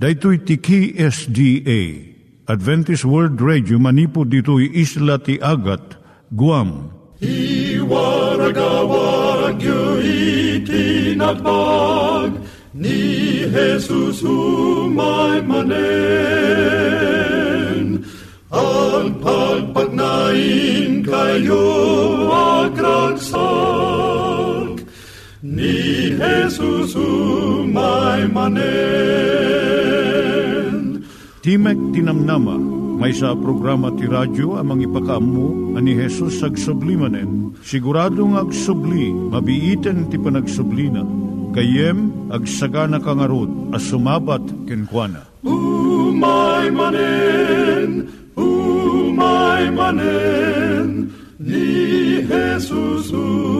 Daitui tiki SDA Adventist World Radio manipud ditui isla ti Agat Guam. I waragawag yu itinatpag ni Jesus umay manen ang pagpagnain kayo agkansak ni Jesus umay manen Timek Tinamnama, may sa programa ti radyo amang ipakaamu ani Hesus ag sublimanen. Siguradong ag subli, mabiiten ti panagsublina. Kayem ag sagana kangarot as sumabat kenkwana. Umay manen, umay manen, ni Jesus umay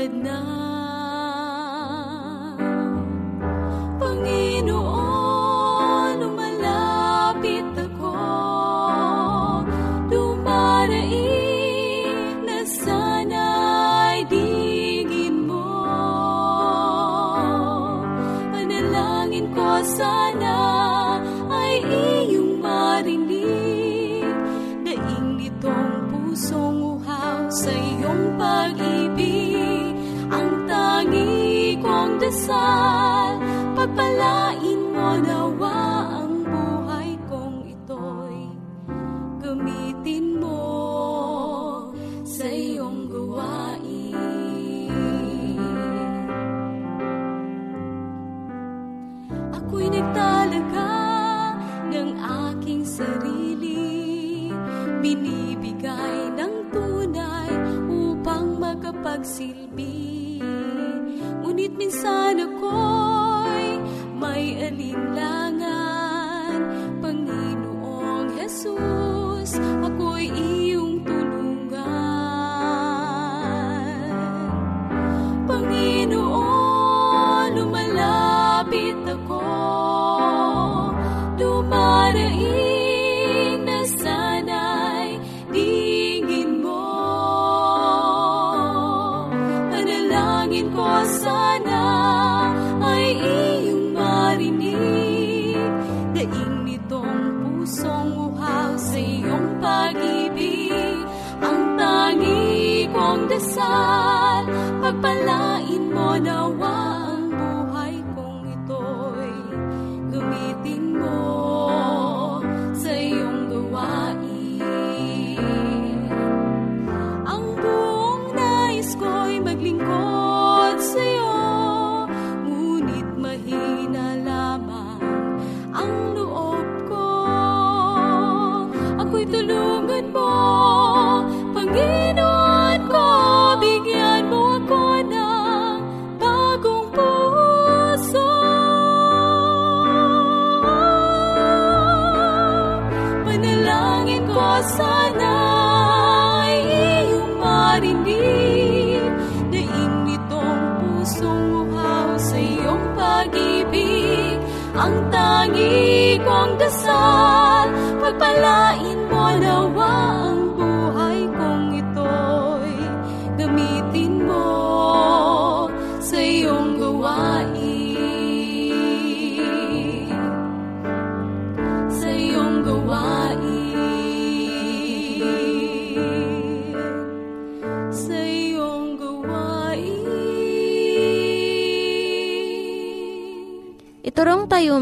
Matupad na aking sarili. Binibigay ng tunay upang magkapagsilbi Ngunit minsan ako'y may alinlangan. Panginoong Jesus,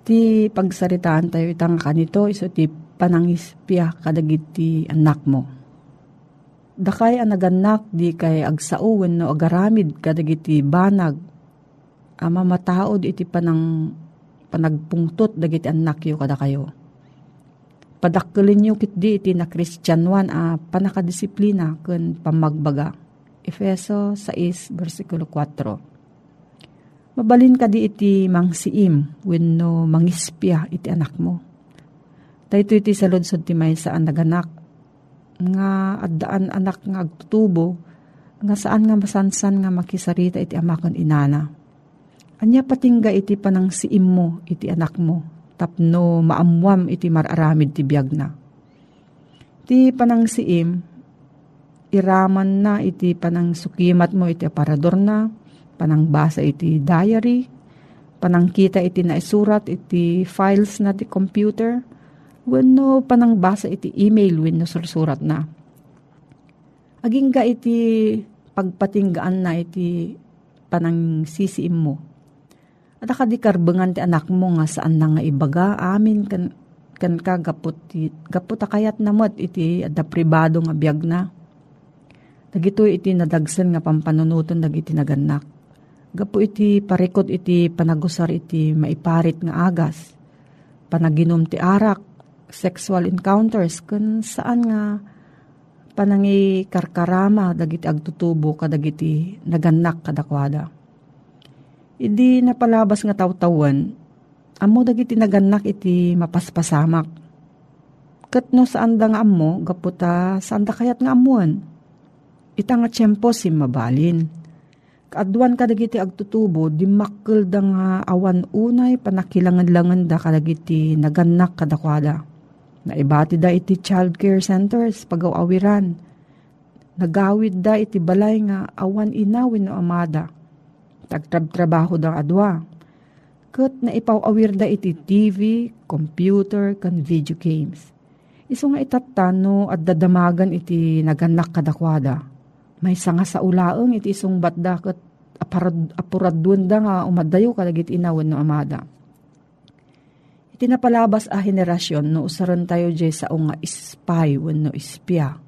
Ti pagsaritaan tayo itang kanito iso ti panangispya kadagiti anak mo. Dakay ang naganak di kay agsauwen no agaramid kadagiti banag. Ama mataod iti panang panagpungtot dagiti anak yo kada kayo. Padakkelin nyo kit di iti na Kristyanuan a panakadisiplina ken pamagbaga. Efeso 6 versikulo 4. Mabalin ka di iti mangsiim wenno mangispya iti anak mo. Dahito iti saludsod ti may saan naganak nga addaan anak nga agtutubo nga saan nga masansan nga makisarita iti amakan inana. Anya patingga iti panang siim mo iti anak mo tapno maamwam iti mararamid ti biyag na. Ti panang siim, iraman na iti panang sukimat mo iti aparador na, panang basa iti diary, panang kita iti naisurat iti files na ti computer, wenno panang basa iti email wenno sursurat na. Aging ga iti pagpatinggaan na iti panang sisiim mo at akadikarbengan ti anak mo nga saan na nga ibaga amin kan kan ka gapot gapot akayat namot iti adda pribado nga biag na. Dagito iti nadagsen nga pampanunuton dagiti naganak. Gapo iti parikot iti panagusar iti maiparit nga agas. Panaginom ti arak, sexual encounters kun saan nga panangi karkarama dagiti agtutubo kadagiti naganak kadakwada Idi napalabas nga tawtawan, amo dagiti naganak iti mapaspasamak. Kat no saan da nga amo, gaputa saan da kayat nga amuan. Ita nga tiyempo si mabalin. Kaadwan ka dagiti agtutubo, di makkel da nga awan unay panakilangan-langan da kadagiti naganak kadakwada. Naibati da iti child care centers pagawawiran. Nagawid da iti balay nga awan inawin no amada tagtrab-trabaho daw adwa. Kat na ipawawir da iti TV, computer, kan video games. Iso nga itatano at dadamagan iti naganak kadakwada. May sanga sa ulaang iti isong batda kat apuradun da nga umadayo kalagit inawan no amada. Iti napalabas a henerasyon no usaran tayo jay sa nga spy when no ispya.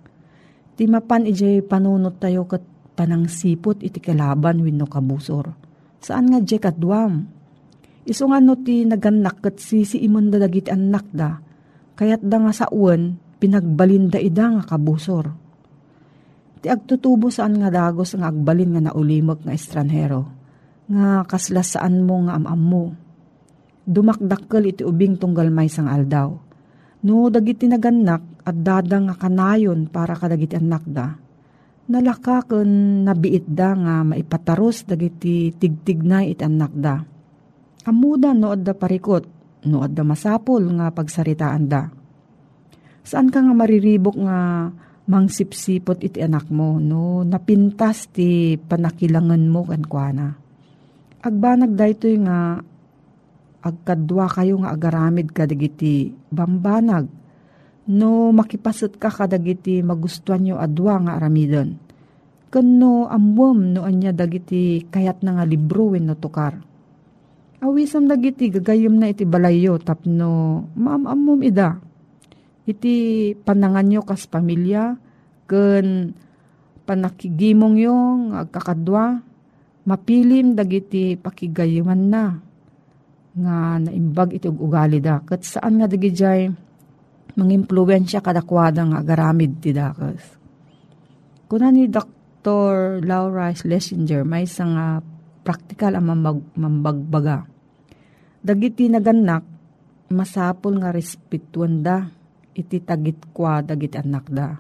Ti mapan ijay panunot tayo kat panang sipot iti kalaban wenno kabusor. Saan nga jay kadwam? Iso nga no ti naganak kat sisi imon da dagiti anak da, kayat da nga sa uwan, pinagbalinda ida nga kabusor. Ti agtutubo saan nga dagos nga agbalin nga naulimog nga estranhero, nga kaslas saan mo nga amam mo. Dumakdakkel iti ubing tunggal may sang aldaw. No dagiti naganak at dadang nga kanayon para kadagiti anak da, nalaka kun nabiit da nga maipataros dagiti tigtignay it anak da. Amuda no adda parikot, no adda masapol nga pagsaritaan da. Saan ka nga mariribok nga mangsipsipot iti anak mo no napintas ti panakilangan mo kan kuana. Agbanag daytoy nga agkadwa kayo nga agaramid kadagiti bambanag no makipasat ka kadagiti magustuhan nyo adwa nga aramidon. Kano amwam no anya dagiti kayat na nga libro wen no tukar. Awisam dagiti gagayom na iti balayo tapno maamamom ida. Iti panangan nyo kas pamilya ken panakigimong yung agkakadwa mapilim dagiti pakigayuman na nga naimbag iti ugali da. Kat saan nga dagiti jay mangimpluwensya kadakwada nga agaramid ti dakas. Kuna ni Dr. Laura Schlesinger may isang uh, praktikal ang mamag, mambagbaga. Dagiti naganak, masapol nga respetuan da, iti tagit kwa dagiti anak da.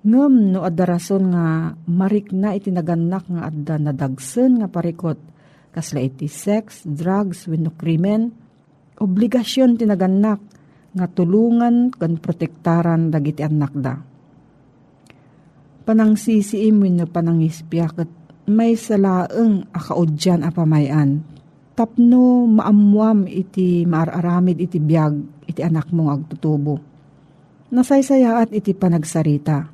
Ngem no adarason nga marik na iti naganak nga adda nadagsen nga parikot kasla iti sex, drugs, wenno krimen, obligasyon tinaganak nga tulungan kan protektaran dagiti anak da. Panangsisiim wenno panangispya ket may salaeng akaudyan a pamayan. Tapno maamwam iti maararamid iti biyag iti anak mong agtutubo. Nasaysayaat iti panagsarita.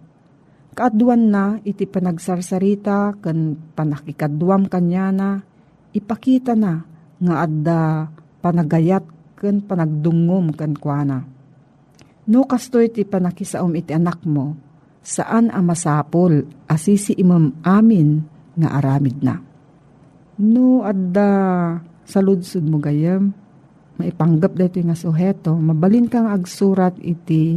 Kaadwan na iti panagsarsarita kan panakikadwam kanyana ipakita na nga adda panagayat ken panagdungom ken kuana. No kastoy ti panakisaom iti anak mo, saan ang masapol asisi imam amin nga aramid na. No adda sa ludsud mo gayam, maipanggap dito nga suheto, mabalin kang agsurat iti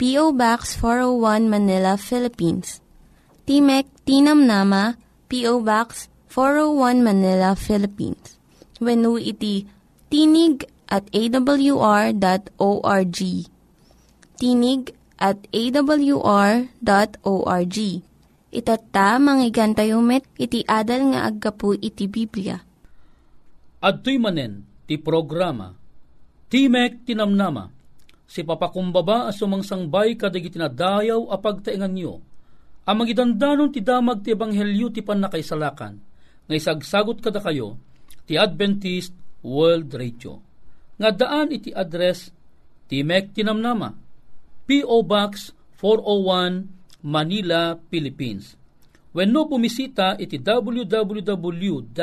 P.O. Box 401 Manila, Philippines. Timek Tinam Nama, P.O. Box 401 Manila, Philippines. When iti tinig at awr.org. Tinig at awr.org. Itatta, manggigan tayo met, iti adal nga aggapu iti Biblia. At manen, ti programa, Timek Tinamnama, si papakumbaba sumangsangbay kadag itinadayaw a pagtaingan nyo, ang magidandanon ti damag ti ebanghelyo ti panakaisalakan, nga isagsagot kada kayo, ti Adventist World Radio. Nga daan iti address Timek Tinamnama, P.O. Box 401 Manila, Philippines. When no bumisita iti www.awr.org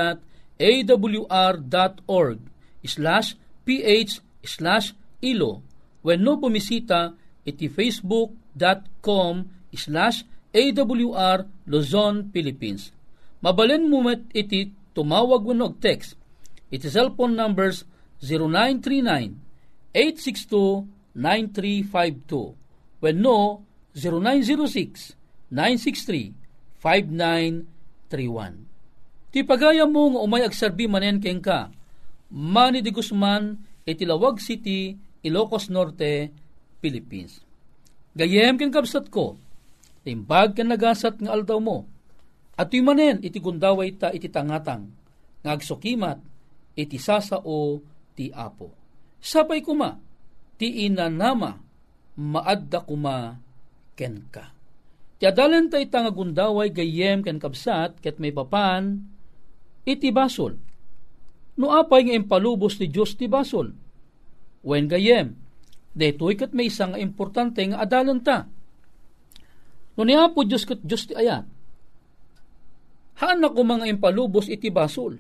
slash ph slash ilo. When no bumisita iti facebook.com slash awr Luzon, Philippines. Mabalen mo met iti tumawag wenog text Iti cellphone numbers 0939-862-9352 when no 0906-963-5931. Ti pagaya mo nga umay agserbi manen keng ka, Manny de Guzman, Itilawag City, Ilocos Norte, Philippines. Gayem ken kapsat ko, timbag ken nagasat nga aldaw mo, at manen iti gundaway ta iti tangatang, ngagsukimat, iti sasao ti apo. Sapay kuma, ti inanama, maadda kuma ken. Ti adalan ta ita nga gundaway gayem ken kabsat ket may papan, iti basol. No apay nga impalubos ti Diyos ti basol. Wen gayem, detoy ket may isang importante nga adalan ta. No niya po Diyos ket Diyos ti ayat. Haan na ko mga impalubos iti basol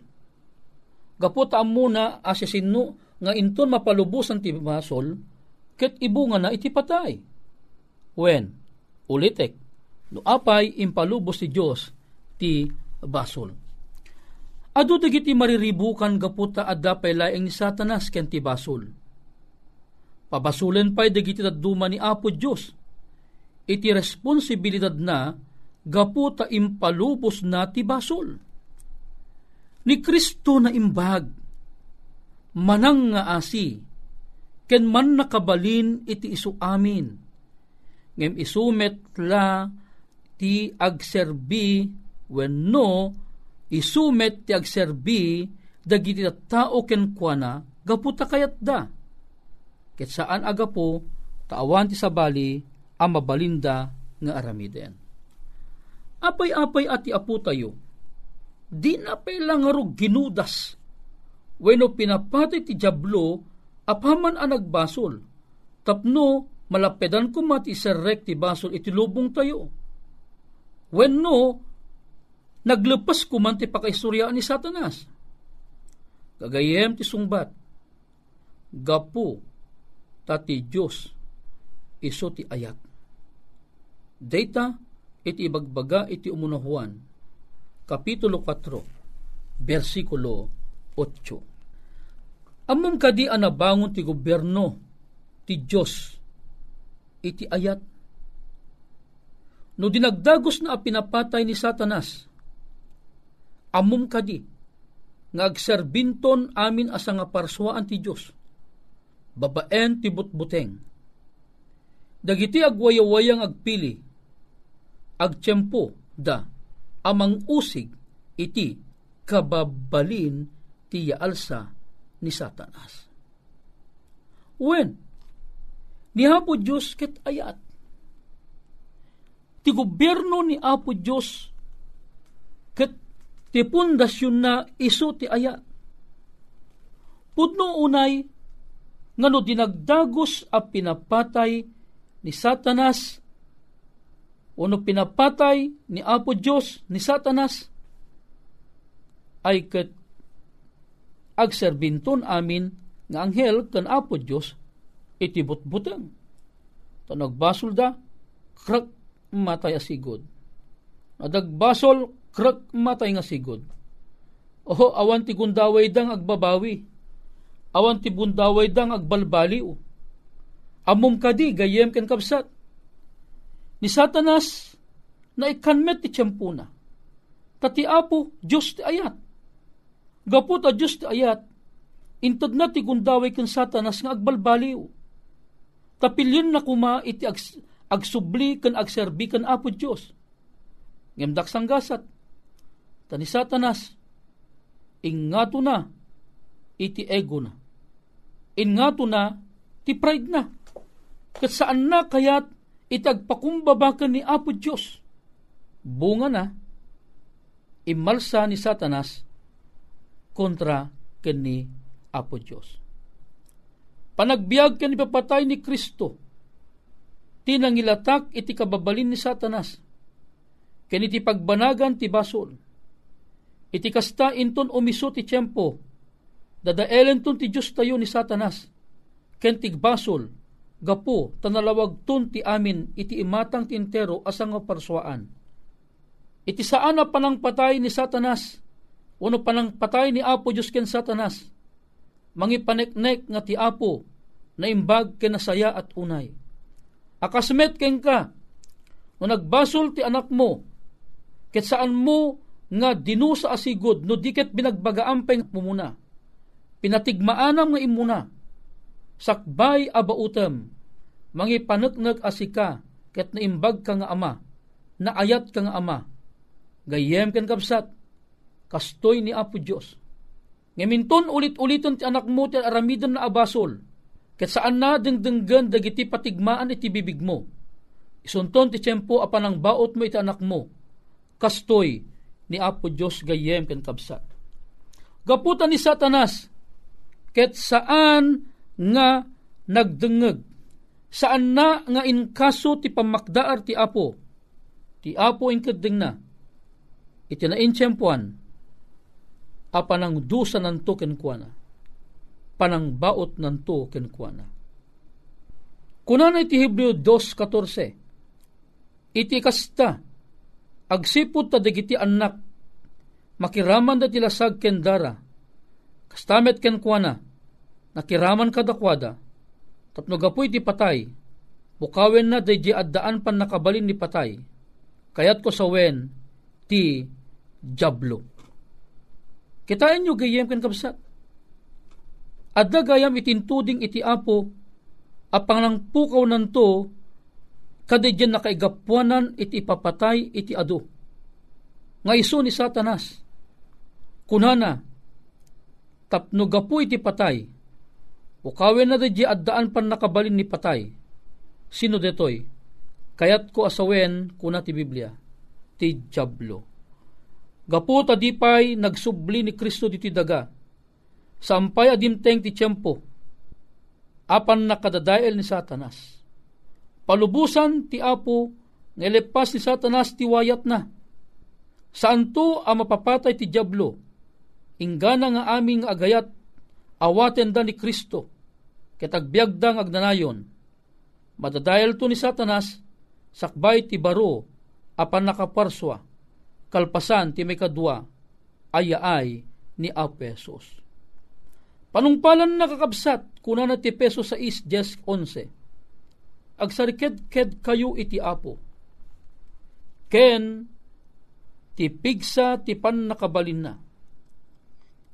Gaputa muna asesino nga inton mapalubusan ti basol, ket ibunga na iti patay. When, ulitek, no apay impalubos ti Diyos ti basol. Ado dagiti mariribukan gaputa adda pay laeng ni Satanas ken ti basol. Pabasulen pay dagiti taduma ni Apo Diyos. Iti responsibilidad na gaputa impalubos na ti basol ni Kristo na imbag, manang nga asi, ken man nakabalin iti isu amin, ngem isumet la ti agserbi when no isumet ti agserbi dagiti tao ken kuana gaputa kayat da. Ket saan agapo taawan ti sabali ang mabalinda nga aramiden. Apay-apay ati apo tayo, di na lang nga ginudas. Weno pinapati ti jablo, apaman ang nagbasol. Tapno, malapedan ko mati serrek ti basol iti lubong tayo. When no, naglepas ko man ti pakaistoryaan ni Satanas. Kagayem ti sungbat, gapo tati Diyos iso ti ayat. Data iti ibagbaga iti umunahuan, Kapitulo 4, versikulo 8. Amom kadi anabangon ti gobyerno ti Diyos iti ayat. No dinagdagos na pinapatay ni Satanas, amom kadi, nga agserbinton amin asa nga parswaan ti Diyos, babaen ti butbuteng. Dagiti agwayawayang agpili, agtiyempo da, amang usig iti kababalin ti yaalsa ni Satanas. When, ni Apo Diyos ket ayat. Ti gobyerno ni Apo Diyos ket ti pundasyon na iso ti ayat. Pudno unay, nga no dinagdagos a pinapatay ni Satanas o no pinapatay ni Apo Diyos ni Satanas ay ket agserbinton amin nga anghel kan Apo Diyos iti butbuteng. Ta nagbasol da, krak matay asigod. Nadagbasol, krak matay nga sigod. Oho, awan ti gundaway dang agbabawi. Awan ti bundaway dang agbalbaliw. Amom kadi, gayem ken kapsat. Ni Satanas, na ikanmet ti tiyempuna. Tati apo, Diyos ti ayat. Gapot a Diyos ti ayat, intad na ti gundaway ken Satanas nga agbalbaliw Kapilyon na kuma iti ag, agsubli kan agserbi kan apo Diyos. Ngemdak sanggasat. Tani satanas, ingato na iti ego na. Ingato na ti pride na. Kat saan na kayat itagpakumbabakan ni Apo Diyos. Bunga na, imalsa ni Satanas kontra ken ni Apo Diyos panagbiag ken ipapatay ni Kristo tinangilatak iti kababalin ni Satanas ken iti pagbanagan ti basol iti kasta inton umiso ti tiyempo dadaelen ton ti Diyos tayo ni Satanas ken tigbasol gapo tanalawag ton ti amin iti imatang ti entero asang nga parswaan iti saan na panang patay ni Satanas uno panang patay ni Apo Diyos ken Satanas mangipaneknek nga ti apo na imbag kinasaya at unay. Akasmet ken ka, no nagbasol ti anak mo, ket saan mo nga dinusa asigod no diket binagbagaampeng mumuna. Pinatigmaanam nga imuna, sakbay abautem, mangipaneknek asika, ket naimbag ka nga ama, naayat ka nga ama, gayem ken kapsat, kastoy ni Apo Diyos Ngaminton ulit-uliton ti anak mo ti aramidon na abasol. Ket saan na dengdenggan dagiti patigmaan iti bibig mo. Isunton ti tiyempo apan ang baot mo iti anak mo. Kastoy ni Apo Diyos gayem ken kabsat. Gaputan ni Satanas, ket saan nga nagdengeg, saan na nga inkaso ti pamakdaar ti Apo, ti Apo inkadeng na, iti na intyempuan, a panang dusa nanto kenkwana. Panang baot nanto kenkwana. Kunan iti Hebreo 2.14 Iti kasta. Agsipod ta dagiti anak. Makiraman da tilasag ken dara kastamet ken kuana nakiraman kadakwada tapno gapoy ti patay bukawen na day addaan pan nakabalin ni patay kayat ko sawen ti jablo Kitain nyo gayem kan kabsat. Adda gayam itintuding iti apo, apang nang pukaw nanto, kada dyan nakaigapuanan iti papatay iti ado. Nga iso ni satanas, kunana, tapno gapu iti patay, ukawin na di addaan pan nakabalin ni patay. Sino detoy? Kayat ko asawen kuna ti Biblia, ti Jablo Gaputa di pay nagsubli ni Kristo diti daga. Sampay adimteng ti tiyempo. Apan nakadadael ni Satanas. palubusan ti Apo nga lepas ni Satanas ti wayat na. Saan ang mapapatay ti Diablo? Ingana nga aming agayat awaten da ni Kristo ket agbyagdang agnanayon. Madadayal to ni Satanas sakbay ti baro apan nakaparswa kalpasan ti may kadwa ayaay ni Apesos. Panungpalan nakakabsat kuna na ti peso sa is 10 11 agsariked-ked kayo iti apo. Ken, ti pigsa ti pan nakabalin na.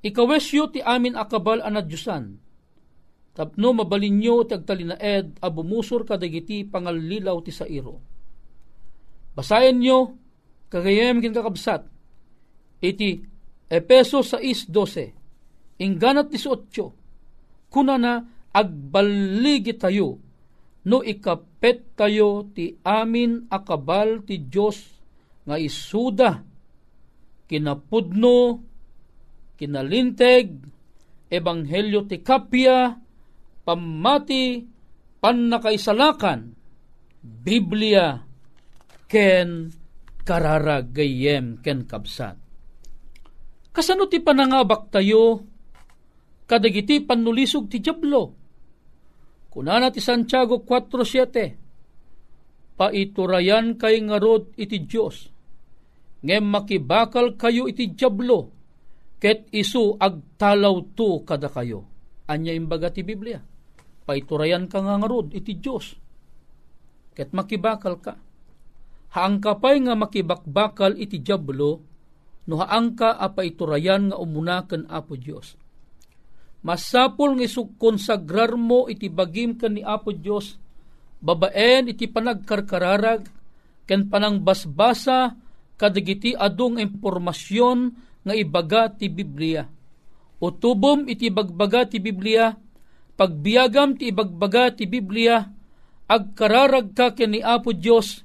Ikawesyo ti amin akabal anadyusan. Tapno mabalinyo ti agtalinaed a bumusor kadagiti pangalilaw ti sairo. Basayan nyo, kagayem kakabsat, iti Epeso 6.12, ingganat 18, kuna na agbaligi tayo no ikapet tayo ti amin akabal ti Diyos nga isuda kinapudno kinalinteg ebanghelyo ti kapya pamati pannakaisalakan Biblia ken kararagayem ken kabsat. Kasano ti panangabak tayo? Kadagiti panulisog ti Diablo. Kunana ti Santiago 4.7 Paiturayan kay ngarod iti Diyos. Ngem makibakal kayo iti Diablo ket isu agtalaw to kada kayo. Anya imbaga ti Biblia. Paiturayan ka nga ngarod iti Diyos ket makibakal ka. Haang kapay nga makibakbakal iti Diablo no haang ka a paiturayan nga umunaken Apo Diyos Masapol nga konsagrar mo iti bagim kan ni Apo Dios babaen iti panagkarkararag ken panangbasbasa kadagiti adung impormasyon nga ibaga ti Biblia. O tubom iti bagbaga ti Biblia, pagbiagam ti ibagbaga ti Biblia, agkararag ka ken ni Apo Dios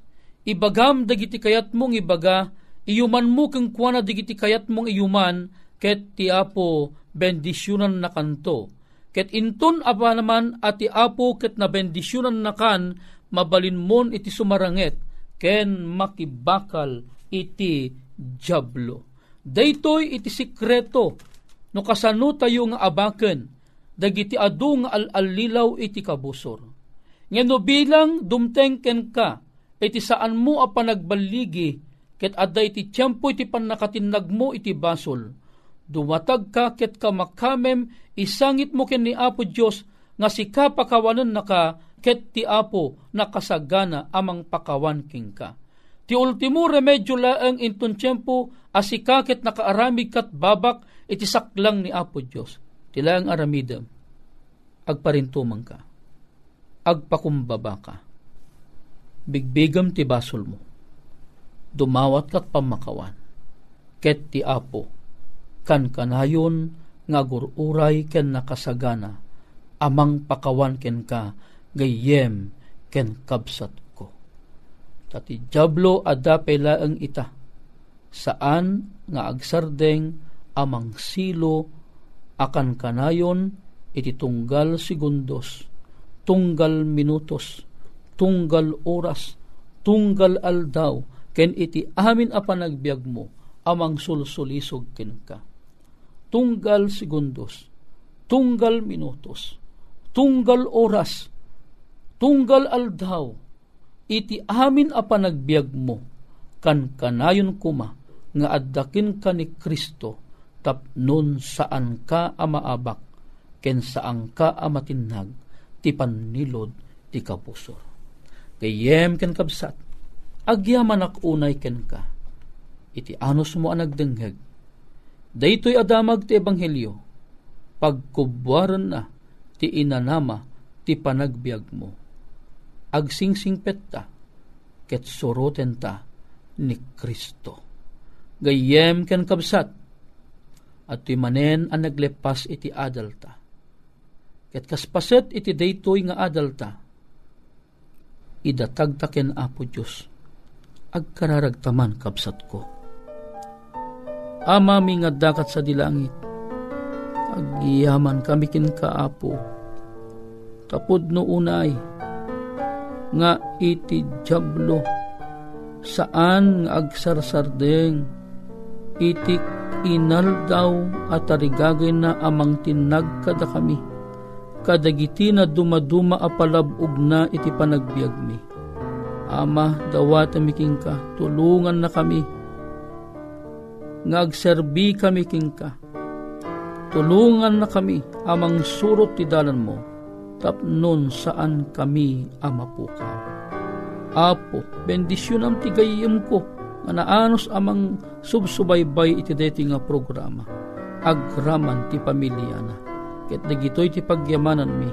ibagam dagiti kayat mong ibaga, iyuman mo keng kuana dagiti kayat mong iyuman, ket ti Apo bendisyonan na kanto. Ket inton apa naman ati apo ket na bendisyonan na kan mabalin mon iti sumaranget ken makibakal iti jablo. Daytoy iti sikreto no kasano tayo nga abaken dagiti adu nga al-alilaw iti kabusor. Ngeno bilang dumteng ken ka iti saan mo a panagbaligi ket adda iti tiyempo iti panakatinag mo iti basol dumatag ka ket ka makamem isangit mo ken ni Apo Dios nga si pakawanan naka ket ti Apo nakasagana amang pakawan king ka. Ti ultimo remedyo laeng inton tiyempo asika ket nakaaramig kat babak iti saklang ni Apo Dios. Ti laeng aramidem agparintumang ka. Agpakumbaba ka. Bigbigam ti basol mo. Dumawat kat pamakawan. Ket ti Apo kan kanayon nga gururay ken nakasagana amang pakawan ken ka gayem ken kabsat tati jablo adda laeng ita. Saan nga agsardeng amang silo akan kanayon iti tunggal segundos tunggal minutos tunggal oras tunggal aldaw ken iti amin a panagbiag mo amang sulsulisog ken ka. Tunggal segundos, tunggal minutos, tunggal oras, tunggal aldaw, iti amin a panagbiag mo, kan kanayon kuma, nga addakin ka ni Kristo, tapnon saan ka amaabak, ken saan ka amatinag, ti panilod ti kapusor. Kayem ken kabsat, agyaman ak unay ken ka, iti anos mo ang nagdengheg, Daytoy adamag ti ebanghelyo, pagkubwaran na ti inanama ti panagbiag mo. Agsingsing petta, ket soroten ta ni Kristo. Gayem ken kabsat, at ti manen ang naglepas iti adalta. Ket kaspaset iti daytoy nga adalta, idatag taken apo Diyos, agkararagtaman kabsat ko Ama mi nga dakat sa dilangit. Agiyaman kami kin kaapo. Tapod no unay. Nga iti jablo saan nga agsarsardeng? Iti inaldaw at tarigagay na amang tinag kada kami. Kadagiti na dumaduma apalabog na iti panagbiag mi Ama, dawat amiking ka, tulungan na kami. Nga agserbi kami king ka. Tulungan na kami amang surot ti dalan mo, tapnon saan kami amapukaw. Apo, bendisyon am tigayim ko, nga naanos amang subsubaybay iti deti nga programa. Agraman ti pamilya na. Ket dagitoy ti pagyamanan mi,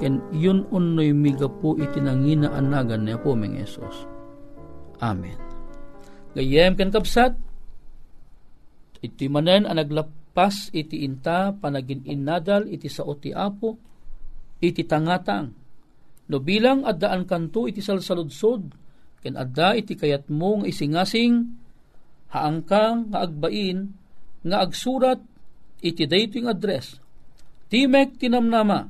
ken yun unnoy miga po iti nangina anagan niya po meng Esos. Amen. Gayem ken kapsat, iti manen ang iti inta panagin inadal iti sao ti apo, iti tangatang, no bilang addaan kanto iti salsaludsod, ken adda iti kayat mo nga isingasing, haangkang nga agbain, nga agsurat iti dating address, Timek Tinamnama,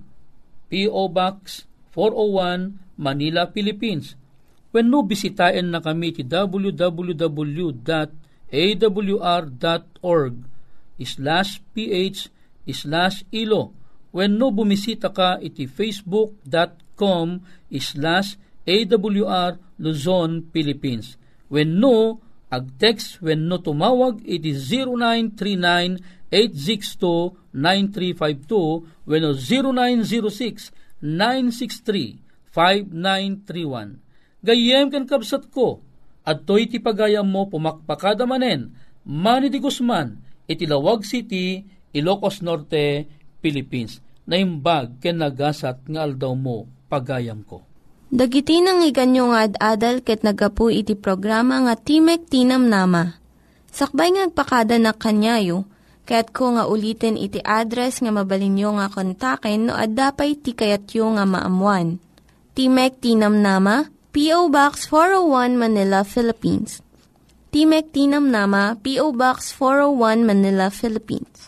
P.O. Box 401, Manila, Philippines. When no bisitayin na kami ti www.awr.org slash ph slash ilo. When no bumisita ka iti facebook.com slash awr Luzon, Philippines. When no, ag-text when no tumawag iti 0939 862-9352 when 0906-963-5931. Gayem kan kabsat ko, at to'y ti pagayam mo pumakpakada manen, Manny Guzman, itilawag City, Ilocos Norte, Philippines. Naimbag ken nagasat nga aldaw mo pagayam ko. Dagiti nang iganyo nga ad-adal ket nagapu iti programa nga Timek Tinam Nama. Sakbay ngagpakada na kanyayo, Kaya't ko nga ulitin iti address nga mabalinyo nga kontaken no ad-dapay tikayatyo nga maamuan. Timek Tinam Nama, P.O. Box 401 Manila, Philippines. Timek Tinam Nama, P.O. Box 401 Manila, Philippines.